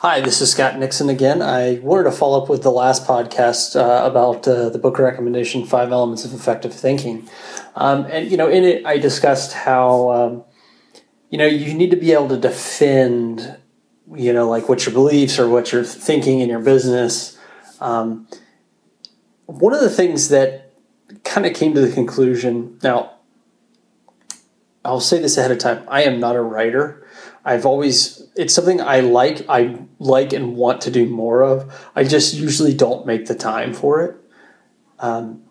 Hi, this is Scott Nixon again. I wanted to follow up with the last podcast uh, about uh, the book recommendation, Five Elements of Effective Thinking. Um, and, you know, in it, I discussed how, um, you know, you need to be able to defend, you know, like what your beliefs or what you're thinking in your business. Um, one of the things that kind of came to the conclusion now, I'll say this ahead of time I am not a writer. I've always it's something I like I like and want to do more of. I just usually don't make the time for it. Um,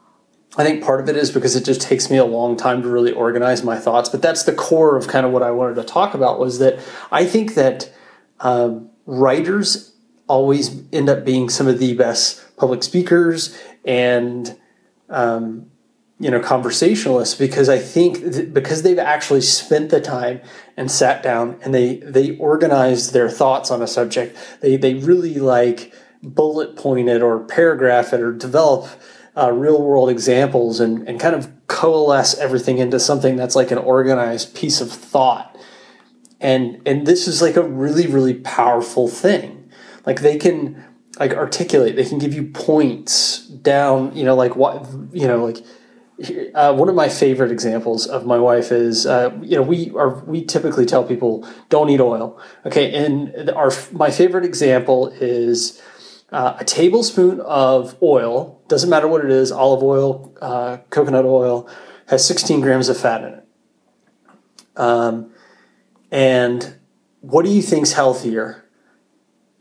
I think part of it is because it just takes me a long time to really organize my thoughts. But that's the core of kind of what I wanted to talk about was that I think that um, writers always end up being some of the best public speakers and um, you know conversationalists because I think th- because they've actually spent the time and sat down and they they organized their thoughts on a subject. They they really like bullet point it or paragraph it or develop uh, real world examples and and kind of coalesce everything into something that's like an organized piece of thought. And and this is like a really really powerful thing. Like they can like articulate. They can give you points down. You know like what you know like uh, one of my favorite examples of my wife is, uh, you know, we are we typically tell people don't eat oil. Okay, and our my favorite example is uh, a tablespoon of oil. Doesn't matter what it is, olive oil, uh, coconut oil, has 16 grams of fat in it. Um, and what do you think's healthier?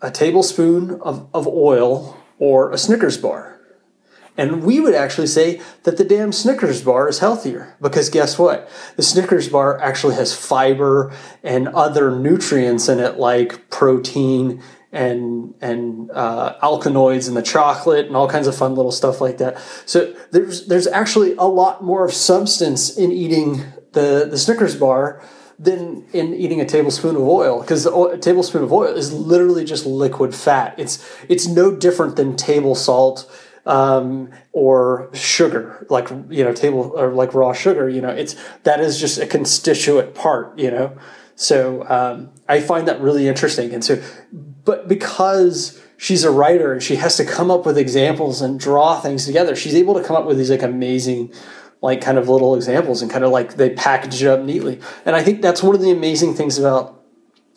A tablespoon of, of oil or a Snickers bar? And we would actually say that the damn Snickers bar is healthier because guess what? The Snickers bar actually has fiber and other nutrients in it like protein and and uh, alkaloids in the chocolate and all kinds of fun little stuff like that. So there's there's actually a lot more of substance in eating the the Snickers bar than in eating a tablespoon of oil because a tablespoon of oil is literally just liquid fat. It's it's no different than table salt um, or sugar, like you know, table or like raw sugar. You know, it's that is just a constituent part. You know, so um, I find that really interesting. And so, but because she's a writer and she has to come up with examples and draw things together, she's able to come up with these like amazing like kind of little examples and kind of like they package it up neatly. And I think that's one of the amazing things about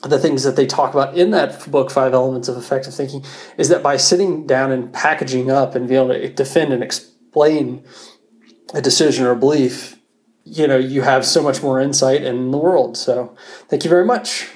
the things that they talk about in that book, Five Elements of Effective Thinking, is that by sitting down and packaging up and being able to defend and explain a decision or a belief, you know, you have so much more insight in the world. So thank you very much.